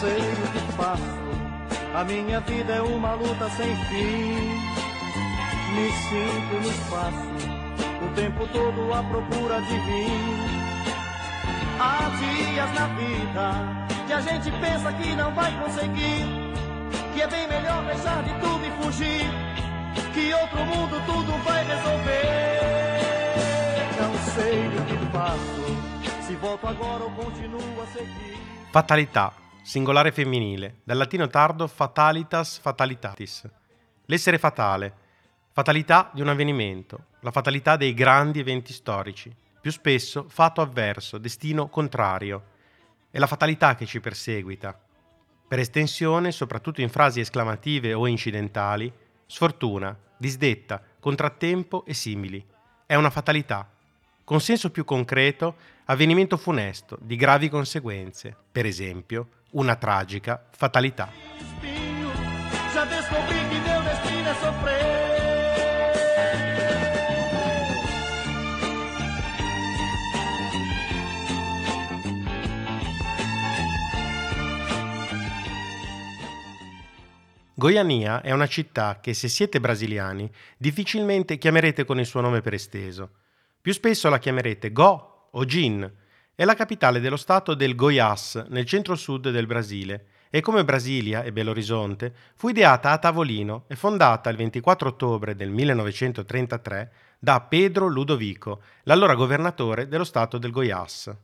sei o que faço, a minha vida é uma luta sem fim. Me sinto e me faço, o tempo todo à procura de mim. Há dias na vida que a gente pensa que não vai conseguir, que é bem melhor deixar de tudo e fugir, que outro mundo tudo vai resolver. Não sei o que faço, se volto agora ou continuo a seguir. Fatalità, singolare femminile, dal latino tardo fatalitas fatalitatis. L'essere fatale, fatalità di un avvenimento, la fatalità dei grandi eventi storici, più spesso fatto avverso, destino contrario. È la fatalità che ci perseguita. Per estensione, soprattutto in frasi esclamative o incidentali, sfortuna, disdetta, contrattempo e simili. È una fatalità. Con senso più concreto, avvenimento funesto, di gravi conseguenze, per esempio, una tragica fatalità. Goiania è una città che se siete brasiliani difficilmente chiamerete con il suo nome per esteso. Più spesso la chiamerete Go o Gin. È la capitale dello stato del Goiás, nel centro-sud del Brasile, e come Brasilia e Belo Horizonte fu ideata a tavolino e fondata il 24 ottobre del 1933 da Pedro Ludovico, l'allora governatore dello stato del Goiás.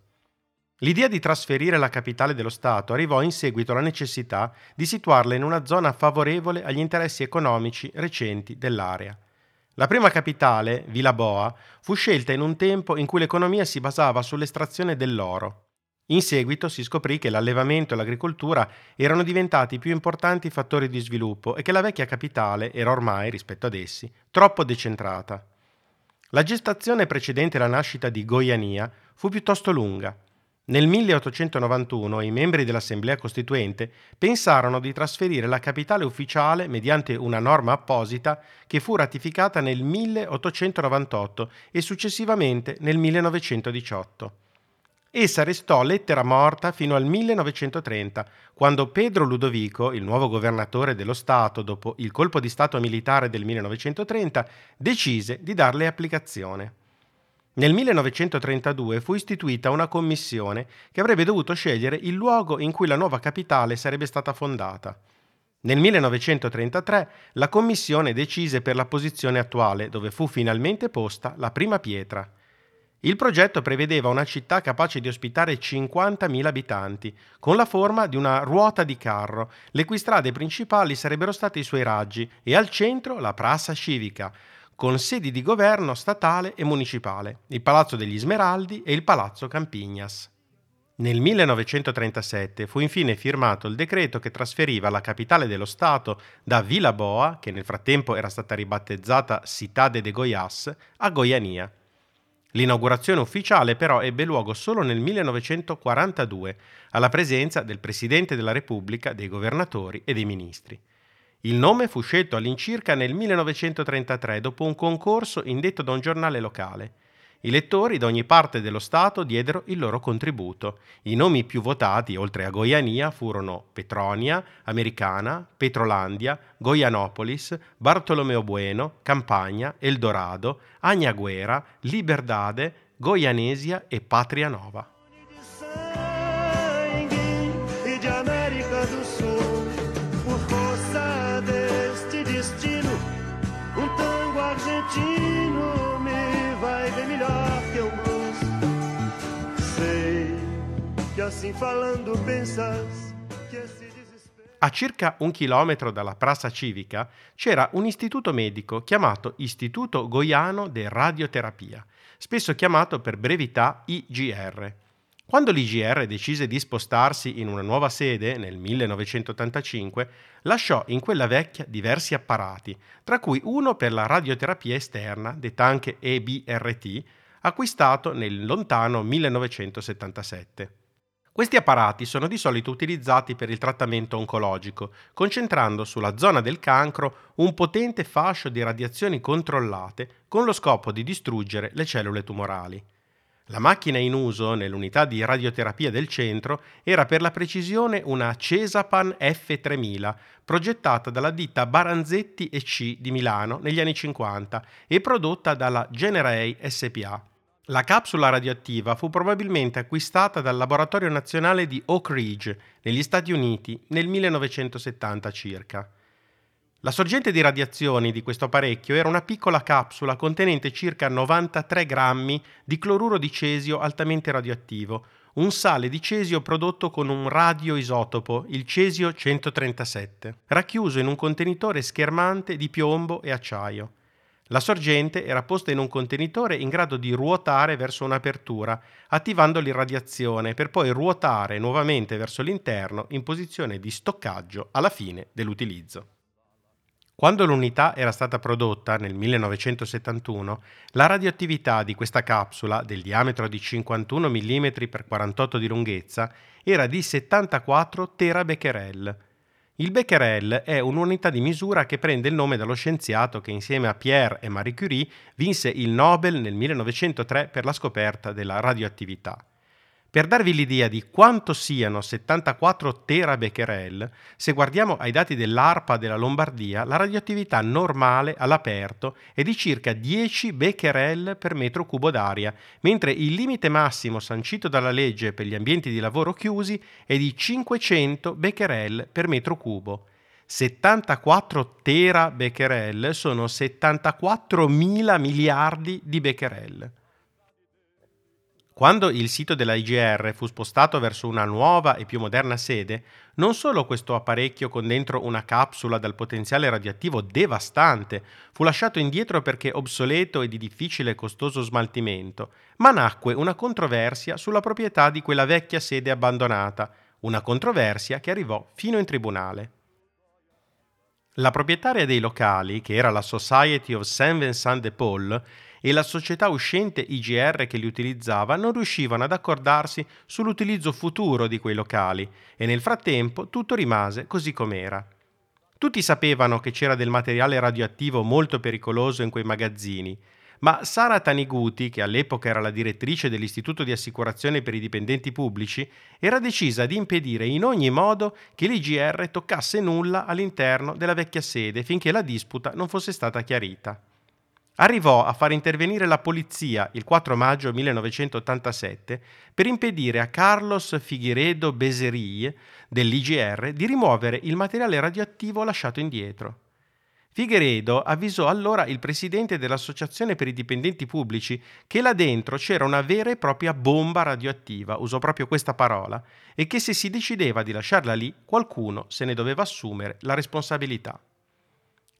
L'idea di trasferire la capitale dello Stato arrivò in seguito alla necessità di situarla in una zona favorevole agli interessi economici recenti dell'area. La prima capitale, Villa Boa, fu scelta in un tempo in cui l'economia si basava sull'estrazione dell'oro. In seguito si scoprì che l'allevamento e l'agricoltura erano diventati i più importanti fattori di sviluppo e che la vecchia capitale era ormai, rispetto ad essi, troppo decentrata. La gestazione precedente alla nascita di Goiania fu piuttosto lunga. Nel 1891 i membri dell'Assemblea Costituente pensarono di trasferire la capitale ufficiale mediante una norma apposita che fu ratificata nel 1898 e successivamente nel 1918. Essa restò lettera morta fino al 1930, quando Pedro Ludovico, il nuovo governatore dello Stato dopo il colpo di Stato militare del 1930, decise di darle applicazione. Nel 1932 fu istituita una commissione che avrebbe dovuto scegliere il luogo in cui la nuova capitale sarebbe stata fondata. Nel 1933 la commissione decise per la posizione attuale, dove fu finalmente posta la prima pietra. Il progetto prevedeva una città capace di ospitare 50.000 abitanti, con la forma di una ruota di carro, le cui strade principali sarebbero state i suoi raggi e al centro la Prassa Civica, con sedi di governo statale e municipale, il Palazzo degli Smeraldi e il Palazzo Campignas. Nel 1937 fu infine firmato il decreto che trasferiva la capitale dello Stato da Vila Boa, che nel frattempo era stata ribattezzata Citade de Goiás, a Goiania. L'inaugurazione ufficiale però ebbe luogo solo nel 1942, alla presenza del Presidente della Repubblica, dei governatori e dei ministri. Il nome fu scelto all'incirca nel 1933 dopo un concorso indetto da un giornale locale. I lettori da ogni parte dello Stato diedero il loro contributo. I nomi più votati, oltre a Goiania, furono Petronia, Americana, Petrolandia, Goianopolis, Bartolomeo Bueno, Campagna, Eldorado, Agnaguera, Liberdade, Goianesia e Patria Nova. Assim falando pensas que esse. A circa un chilometro dalla Prassa Civica c'era un istituto medico chiamato Istituto Goiano de Radioterapia, spesso chiamato per brevità IGR. Quando l'IGR decise di spostarsi in una nuova sede nel 1985, lasciò in quella vecchia diversi apparati, tra cui uno per la radioterapia esterna, detta anche EBRT, acquistato nel lontano 1977. Questi apparati sono di solito utilizzati per il trattamento oncologico, concentrando sulla zona del cancro un potente fascio di radiazioni controllate con lo scopo di distruggere le cellule tumorali. La macchina in uso nell'unità di radioterapia del centro era per la precisione una Cesapan F3000, progettata dalla ditta Baranzetti C di Milano negli anni 50 e prodotta dalla Generay SPA. La capsula radioattiva fu probabilmente acquistata dal Laboratorio Nazionale di Oak Ridge negli Stati Uniti nel 1970 circa. La sorgente di radiazioni di questo apparecchio era una piccola capsula contenente circa 93 grammi di cloruro di cesio altamente radioattivo, un sale di cesio prodotto con un radioisotopo, il cesio 137, racchiuso in un contenitore schermante di piombo e acciaio. La sorgente era posta in un contenitore in grado di ruotare verso un'apertura, attivando l'irradiazione per poi ruotare nuovamente verso l'interno in posizione di stoccaggio alla fine dell'utilizzo. Quando l'unità era stata prodotta nel 1971, la radioattività di questa capsula, del diametro di 51 mm x 48 di lunghezza, era di 74 terabecquerel. Il becquerel è un'unità di misura che prende il nome dallo scienziato che insieme a Pierre e Marie Curie vinse il Nobel nel 1903 per la scoperta della radioattività. Per darvi l'idea di quanto siano 74 terabecquerel, se guardiamo ai dati dell'ARPA della Lombardia, la radioattività normale all'aperto è di circa 10 becquerel per metro cubo d'aria, mentre il limite massimo sancito dalla legge per gli ambienti di lavoro chiusi è di 500 becquerel per metro cubo. 74 terabecquerel sono 74 mila miliardi di becquerel. Quando il sito della IGR fu spostato verso una nuova e più moderna sede, non solo questo apparecchio con dentro una capsula dal potenziale radioattivo devastante fu lasciato indietro perché obsoleto e di difficile e costoso smaltimento, ma nacque una controversia sulla proprietà di quella vecchia sede abbandonata, una controversia che arrivò fino in tribunale. La proprietaria dei locali, che era la Society of Saint Vincent de Paul, e la società uscente IGR che li utilizzava non riuscivano ad accordarsi sull'utilizzo futuro di quei locali e nel frattempo tutto rimase così com'era. Tutti sapevano che c'era del materiale radioattivo molto pericoloso in quei magazzini, ma Sara Taniguti, che all'epoca era la direttrice dell'Istituto di Assicurazione per i Dipendenti Pubblici, era decisa di impedire in ogni modo che l'IGR toccasse nulla all'interno della vecchia sede finché la disputa non fosse stata chiarita arrivò a far intervenire la polizia il 4 maggio 1987 per impedire a Carlos Figueredo Beserille dell'IGR di rimuovere il materiale radioattivo lasciato indietro. Figueredo avvisò allora il presidente dell'Associazione per i dipendenti pubblici che là dentro c'era una vera e propria bomba radioattiva, usò proprio questa parola, e che se si decideva di lasciarla lì qualcuno se ne doveva assumere la responsabilità.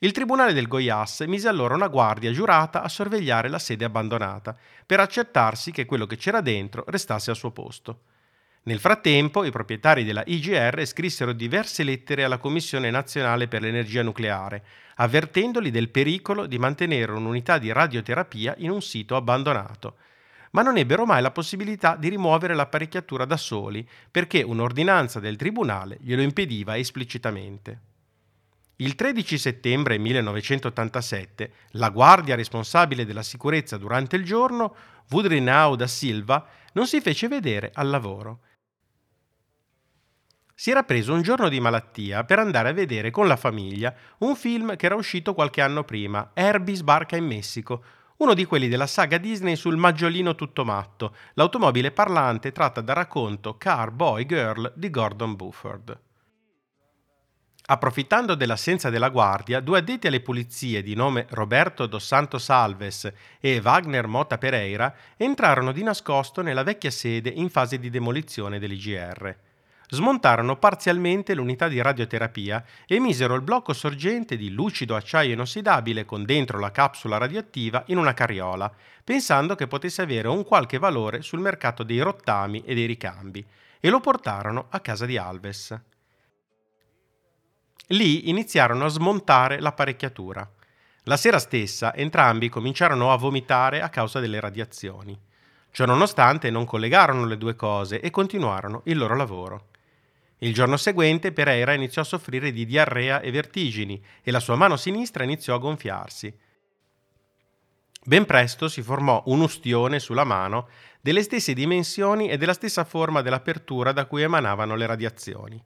Il tribunale del Goiás mise allora una guardia giurata a sorvegliare la sede abbandonata, per accertarsi che quello che c'era dentro restasse al suo posto. Nel frattempo, i proprietari della IGR scrissero diverse lettere alla Commissione nazionale per l'energia nucleare, avvertendoli del pericolo di mantenere un'unità di radioterapia in un sito abbandonato. Ma non ebbero mai la possibilità di rimuovere l'apparecchiatura da soli, perché un'ordinanza del tribunale glielo impediva esplicitamente. Il 13 settembre 1987 la guardia responsabile della sicurezza durante il giorno, Vudrinau da Silva, non si fece vedere al lavoro. Si era preso un giorno di malattia per andare a vedere con la famiglia un film che era uscito qualche anno prima, Herbie sbarca in Messico, uno di quelli della saga Disney sul maggiolino tutto matto, l'automobile parlante tratta dal racconto Car Boy Girl di Gordon Buford. Approfittando dell'assenza della guardia, due addetti alle pulizie di nome Roberto dos Santos Alves e Wagner Mota Pereira entrarono di nascosto nella vecchia sede in fase di demolizione dell'IGR. Smontarono parzialmente l'unità di radioterapia e misero il blocco sorgente di lucido acciaio inossidabile con dentro la capsula radioattiva in una carriola, pensando che potesse avere un qualche valore sul mercato dei rottami e dei ricambi, e lo portarono a casa di Alves. Lì iniziarono a smontare l'apparecchiatura. La sera stessa entrambi cominciarono a vomitare a causa delle radiazioni. Ciononostante non collegarono le due cose e continuarono il loro lavoro. Il giorno seguente Pereira iniziò a soffrire di diarrea e vertigini e la sua mano sinistra iniziò a gonfiarsi. Ben presto si formò un ustione sulla mano delle stesse dimensioni e della stessa forma dell'apertura da cui emanavano le radiazioni.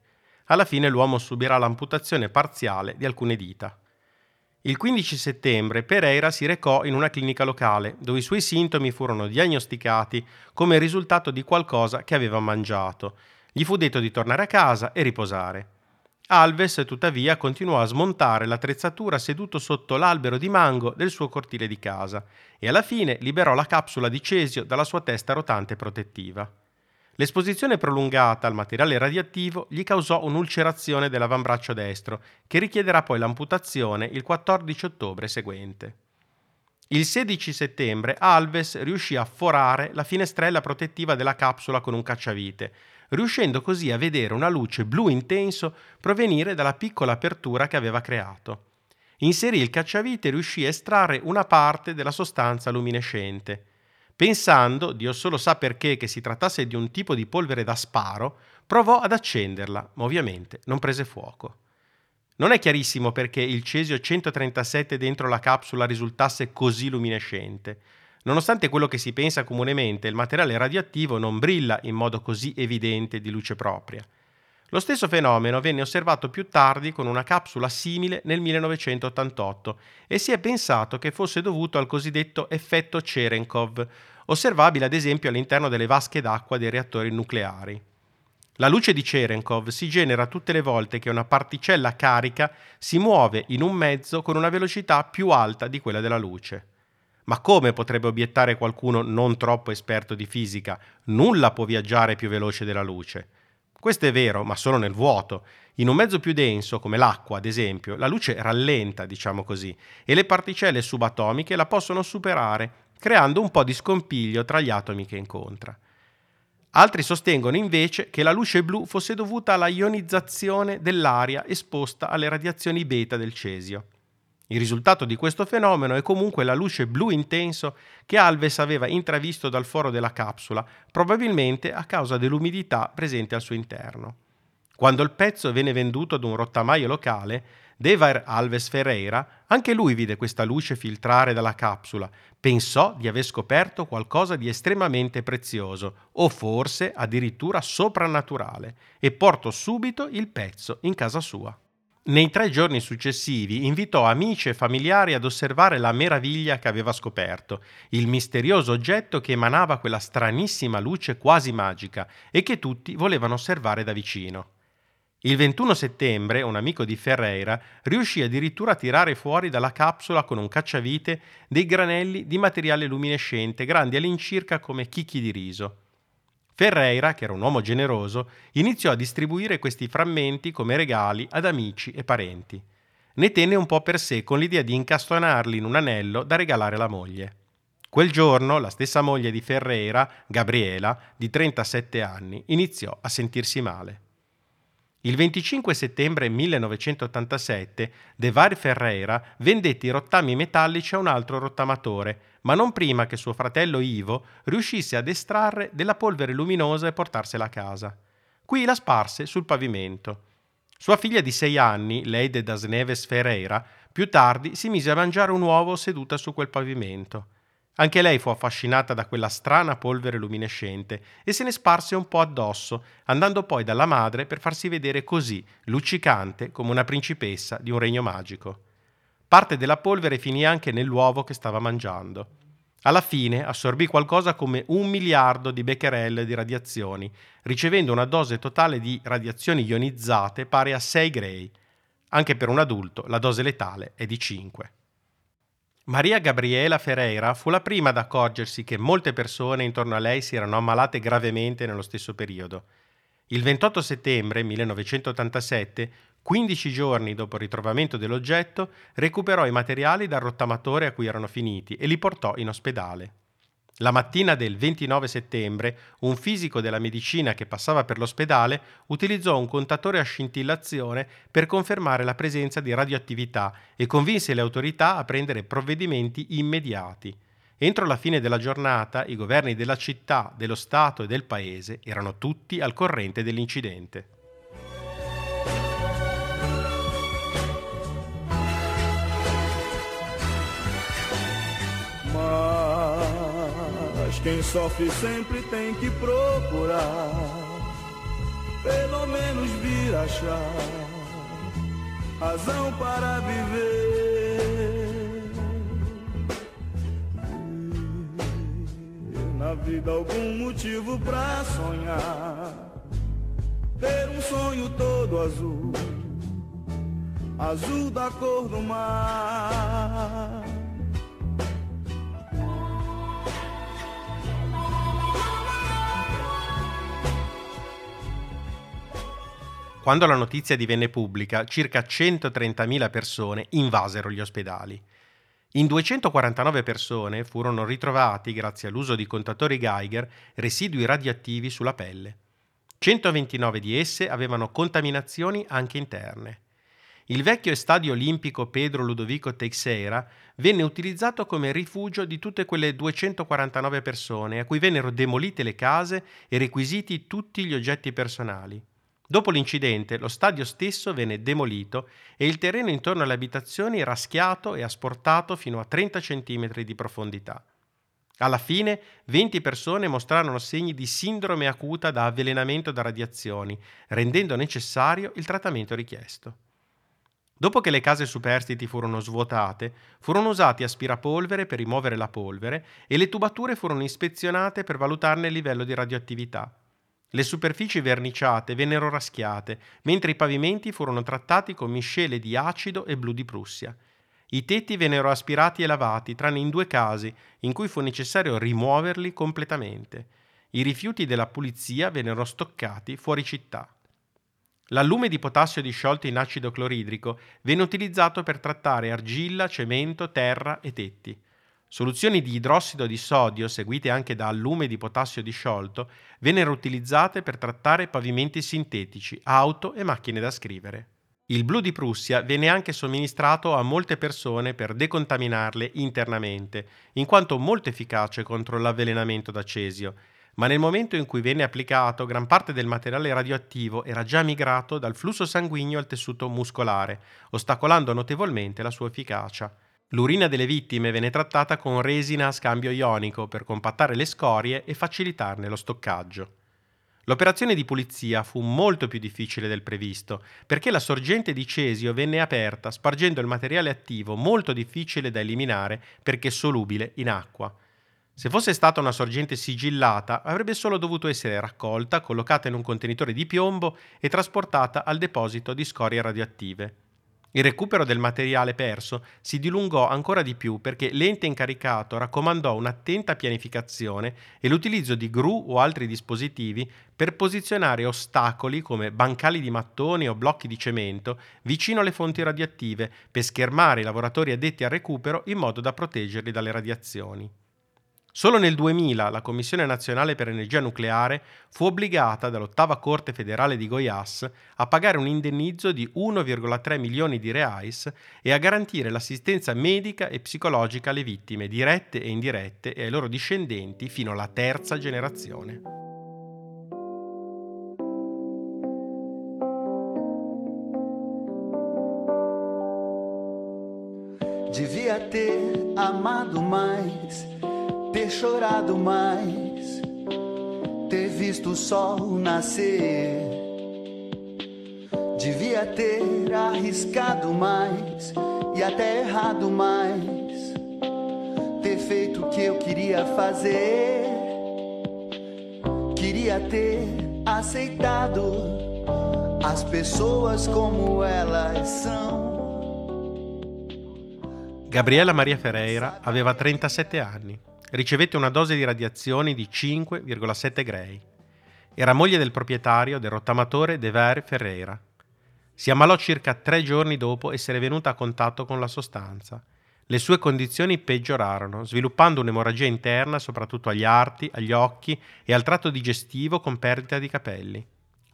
Alla fine l'uomo subirà l'amputazione parziale di alcune dita. Il 15 settembre Pereira si recò in una clinica locale, dove i suoi sintomi furono diagnosticati come risultato di qualcosa che aveva mangiato. Gli fu detto di tornare a casa e riposare. Alves, tuttavia, continuò a smontare l'attrezzatura seduto sotto l'albero di mango del suo cortile di casa e alla fine liberò la capsula di cesio dalla sua testa rotante protettiva. L'esposizione prolungata al materiale radioattivo gli causò un'ulcerazione dell'avambraccio destro, che richiederà poi l'amputazione il 14 ottobre seguente. Il 16 settembre Alves riuscì a forare la finestrella protettiva della capsula con un cacciavite, riuscendo così a vedere una luce blu intenso provenire dalla piccola apertura che aveva creato. Inserì il cacciavite e riuscì a estrarre una parte della sostanza luminescente. Pensando, Dio solo sa perché, che si trattasse di un tipo di polvere da sparo, provò ad accenderla, ma ovviamente non prese fuoco. Non è chiarissimo perché il cesio 137 dentro la capsula risultasse così luminescente, Nonostante quello che si pensa comunemente, il materiale radioattivo non brilla in modo così evidente di luce propria. Lo stesso fenomeno venne osservato più tardi con una capsula simile nel 1988 e si è pensato che fosse dovuto al cosiddetto effetto Cherenkov, osservabile ad esempio all'interno delle vasche d'acqua dei reattori nucleari. La luce di Cherenkov si genera tutte le volte che una particella carica si muove in un mezzo con una velocità più alta di quella della luce. Ma come potrebbe obiettare qualcuno non troppo esperto di fisica? Nulla può viaggiare più veloce della luce. Questo è vero, ma solo nel vuoto. In un mezzo più denso, come l'acqua, ad esempio, la luce rallenta, diciamo così, e le particelle subatomiche la possono superare, creando un po' di scompiglio tra gli atomi che incontra. Altri sostengono invece che la luce blu fosse dovuta alla ionizzazione dell'aria esposta alle radiazioni beta del cesio. Il risultato di questo fenomeno è comunque la luce blu intenso che Alves aveva intravisto dal foro della capsula, probabilmente a causa dell'umidità presente al suo interno. Quando il pezzo venne venduto ad un rottamaio locale, Devar Alves Ferreira, anche lui vide questa luce filtrare dalla capsula, pensò di aver scoperto qualcosa di estremamente prezioso, o forse addirittura soprannaturale, e portò subito il pezzo in casa sua. Nei tre giorni successivi invitò amici e familiari ad osservare la meraviglia che aveva scoperto, il misterioso oggetto che emanava quella stranissima luce quasi magica e che tutti volevano osservare da vicino. Il 21 settembre un amico di Ferreira riuscì addirittura a tirare fuori dalla capsula con un cacciavite dei granelli di materiale luminescente grandi all'incirca come chicchi di riso. Ferreira, che era un uomo generoso, iniziò a distribuire questi frammenti come regali ad amici e parenti. Ne tenne un po' per sé con l'idea di incastonarli in un anello da regalare alla moglie. Quel giorno la stessa moglie di Ferreira, Gabriela, di 37 anni, iniziò a sentirsi male. Il 25 settembre 1987 Devar Ferreira vendette i rottami metallici a un altro rottamatore, ma non prima che suo fratello Ivo riuscisse ad estrarre della polvere luminosa e portarsela a casa. Qui la sparse sul pavimento. Sua figlia di sei anni, Leide das Neves Ferreira, più tardi si mise a mangiare un uovo seduta su quel pavimento. Anche lei fu affascinata da quella strana polvere luminescente e se ne sparse un po' addosso, andando poi dalla madre per farsi vedere così, luccicante come una principessa di un regno magico. Parte della polvere finì anche nell'uovo che stava mangiando. Alla fine assorbì qualcosa come un miliardo di becquerel di radiazioni, ricevendo una dose totale di radiazioni ionizzate pari a 6 gray. Anche per un adulto la dose letale è di 5. Maria Gabriela Ferreira fu la prima ad accorgersi che molte persone intorno a lei si erano ammalate gravemente nello stesso periodo. Il 28 settembre 1987, 15 giorni dopo il ritrovamento dell'oggetto, recuperò i materiali dal rottamatore a cui erano finiti e li portò in ospedale. La mattina del 29 settembre, un fisico della medicina che passava per l'ospedale utilizzò un contatore a scintillazione per confermare la presenza di radioattività e convinse le autorità a prendere provvedimenti immediati. Entro la fine della giornata i governi della città, dello Stato e del paese erano tutti al corrente dell'incidente. Quem sofre sempre tem que procurar, pelo menos vir achar razão para viver. Na vida algum motivo pra sonhar, ter um sonho todo azul, azul da cor do mar. Quando la notizia divenne pubblica, circa 130.000 persone invasero gli ospedali. In 249 persone furono ritrovati, grazie all'uso di contatori Geiger, residui radioattivi sulla pelle. 129 di esse avevano contaminazioni anche interne. Il vecchio stadio olimpico Pedro Ludovico Teixeira venne utilizzato come rifugio di tutte quelle 249 persone a cui vennero demolite le case e requisiti tutti gli oggetti personali. Dopo l'incidente, lo stadio stesso venne demolito e il terreno intorno alle abitazioni raschiato e asportato fino a 30 cm di profondità. Alla fine, 20 persone mostrarono segni di sindrome acuta da avvelenamento da radiazioni, rendendo necessario il trattamento richiesto. Dopo che le case superstiti furono svuotate, furono usati aspirapolvere per rimuovere la polvere e le tubature furono ispezionate per valutarne il livello di radioattività. Le superfici verniciate vennero raschiate, mentre i pavimenti furono trattati con miscele di acido e blu di Prussia. I tetti vennero aspirati e lavati, tranne in due casi in cui fu necessario rimuoverli completamente. I rifiuti della pulizia vennero stoccati fuori città. L'allume di potassio disciolto in acido cloridrico venne utilizzato per trattare argilla, cemento, terra e tetti. Soluzioni di idrossido di sodio, seguite anche da allume di potassio disciolto, vennero utilizzate per trattare pavimenti sintetici, auto e macchine da scrivere. Il blu di Prussia venne anche somministrato a molte persone per decontaminarle internamente, in quanto molto efficace contro l'avvelenamento da cesio, ma nel momento in cui venne applicato gran parte del materiale radioattivo era già migrato dal flusso sanguigno al tessuto muscolare, ostacolando notevolmente la sua efficacia. L'urina delle vittime venne trattata con resina a scambio ionico per compattare le scorie e facilitarne lo stoccaggio. L'operazione di pulizia fu molto più difficile del previsto, perché la sorgente di cesio venne aperta spargendo il materiale attivo molto difficile da eliminare perché solubile in acqua. Se fosse stata una sorgente sigillata, avrebbe solo dovuto essere raccolta, collocata in un contenitore di piombo e trasportata al deposito di scorie radioattive. Il recupero del materiale perso si dilungò ancora di più perché l'ente incaricato raccomandò un'attenta pianificazione e l'utilizzo di gru o altri dispositivi per posizionare ostacoli come bancali di mattoni o blocchi di cemento vicino alle fonti radioattive per schermare i lavoratori addetti al recupero in modo da proteggerli dalle radiazioni. Solo nel 2000 la Commissione nazionale per energia nucleare fu obbligata dall'ottava Corte federale di Goiás a pagare un indennizzo di 1,3 milioni di reais e a garantire l'assistenza medica e psicologica alle vittime dirette e indirette e ai loro discendenti fino alla terza generazione. Devia ter amado mais ter chorado mais, ter visto o sol nascer. Devia ter arriscado mais e até errado mais, ter feito o que eu queria fazer. Queria ter aceitado as pessoas como elas são. Gabriela Maria Ferreira aveva 37 anni ricevette una dose di radiazioni di 5,7 grey. Era moglie del proprietario del rottamatore De Ver Ferreira. Si ammalò circa tre giorni dopo essere venuta a contatto con la sostanza. Le sue condizioni peggiorarono, sviluppando un'emorragia interna soprattutto agli arti, agli occhi e al tratto digestivo con perdita di capelli.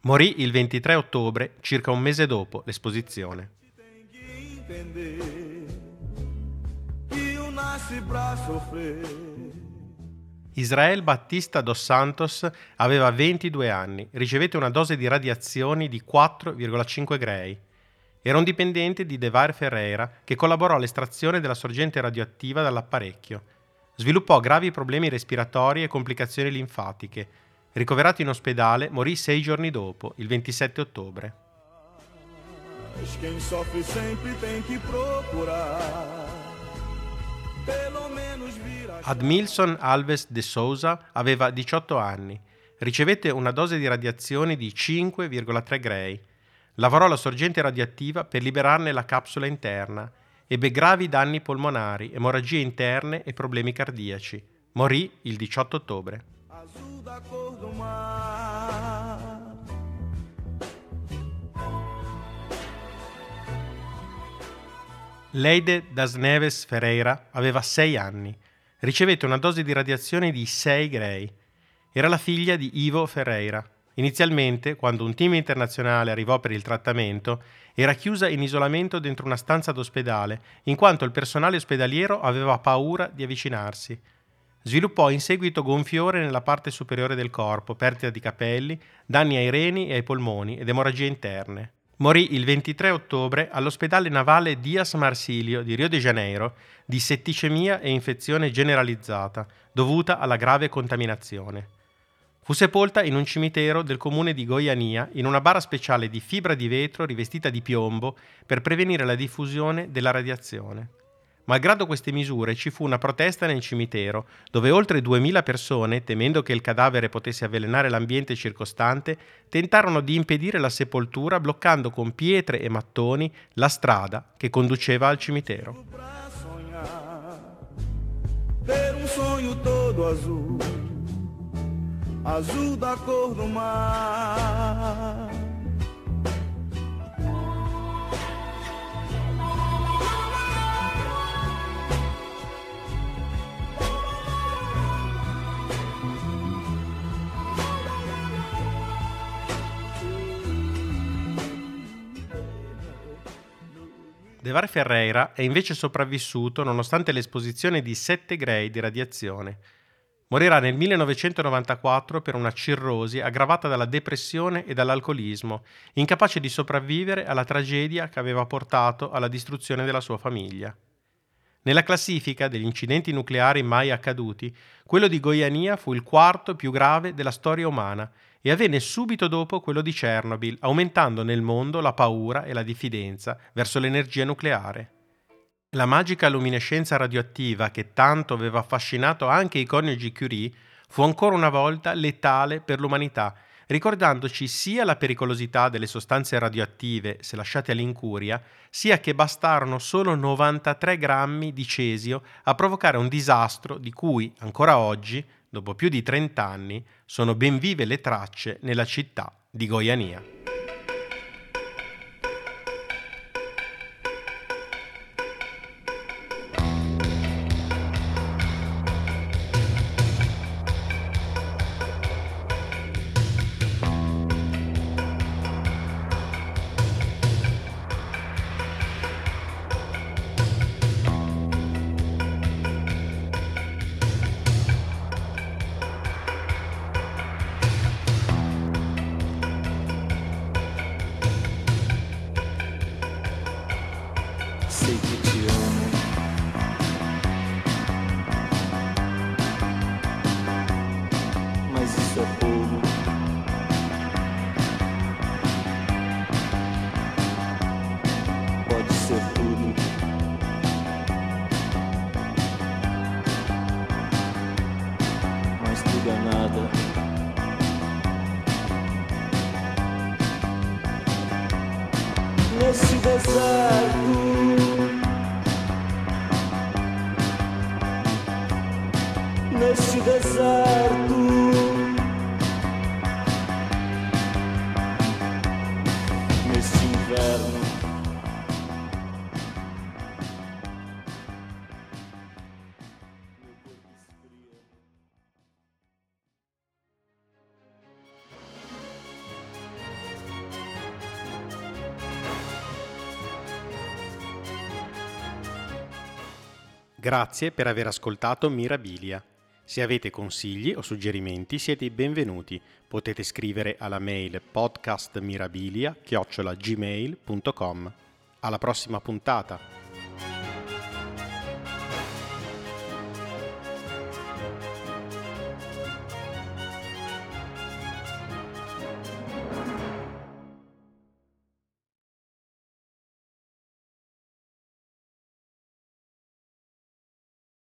Morì il 23 ottobre, circa un mese dopo l'esposizione. Israel Battista dos Santos aveva 22 anni, ricevette una dose di radiazioni di 4,5 grey. Era un dipendente di Devar Ferreira che collaborò all'estrazione della sorgente radioattiva dall'apparecchio. Sviluppò gravi problemi respiratori e complicazioni linfatiche. Ricoverato in ospedale, morì sei giorni dopo, il 27 ottobre. Quem sofre sempre tem que procurar. Admilson Alves de Souza aveva 18 anni. Ricevette una dose di radiazione di 5,3 gray. Lavorò alla sorgente radioattiva per liberarne la capsula interna. Ebbe gravi danni polmonari, emorragie interne e problemi cardiaci. Morì il 18 ottobre. Leide das Neves Ferreira aveva 6 anni. Ricevette una dose di radiazione di 6 Gray. Era la figlia di Ivo Ferreira. Inizialmente, quando un team internazionale arrivò per il trattamento, era chiusa in isolamento dentro una stanza d'ospedale, in quanto il personale ospedaliero aveva paura di avvicinarsi. Sviluppò in seguito gonfiore nella parte superiore del corpo, perdita di capelli, danni ai reni e ai polmoni ed emorragie interne. Morì il 23 ottobre all'ospedale navale Dias Marsilio di Rio de Janeiro di setticemia e infezione generalizzata dovuta alla grave contaminazione. Fu sepolta in un cimitero del comune di Goiania in una bara speciale di fibra di vetro rivestita di piombo per prevenire la diffusione della radiazione. Malgrado queste misure ci fu una protesta nel cimitero, dove oltre 2000 persone, temendo che il cadavere potesse avvelenare l'ambiente circostante, tentarono di impedire la sepoltura bloccando con pietre e mattoni la strada che conduceva al cimitero. Azul da cor do mar. Devar Ferreira è invece sopravvissuto nonostante l'esposizione di 7 gradi di radiazione. Morirà nel 1994 per una cirrosi aggravata dalla depressione e dall'alcolismo, incapace di sopravvivere alla tragedia che aveva portato alla distruzione della sua famiglia. Nella classifica degli incidenti nucleari mai accaduti, quello di Goiania fu il quarto più grave della storia umana e avvenne subito dopo quello di Chernobyl, aumentando nel mondo la paura e la diffidenza verso l'energia nucleare. La magica luminescenza radioattiva che tanto aveva affascinato anche i coniugi Curie fu ancora una volta letale per l'umanità, ricordandoci sia la pericolosità delle sostanze radioattive se lasciate all'incuria, sia che bastarono solo 93 grammi di cesio a provocare un disastro di cui ancora oggi dopo più di 30 anni, sono ben vive le tracce nella città di Goiania. take it to your Grazie per aver ascoltato Mirabilia. Se avete consigli o suggerimenti siete i benvenuti. Potete scrivere alla mail podcastmirabilia-gmail.com. Alla prossima puntata!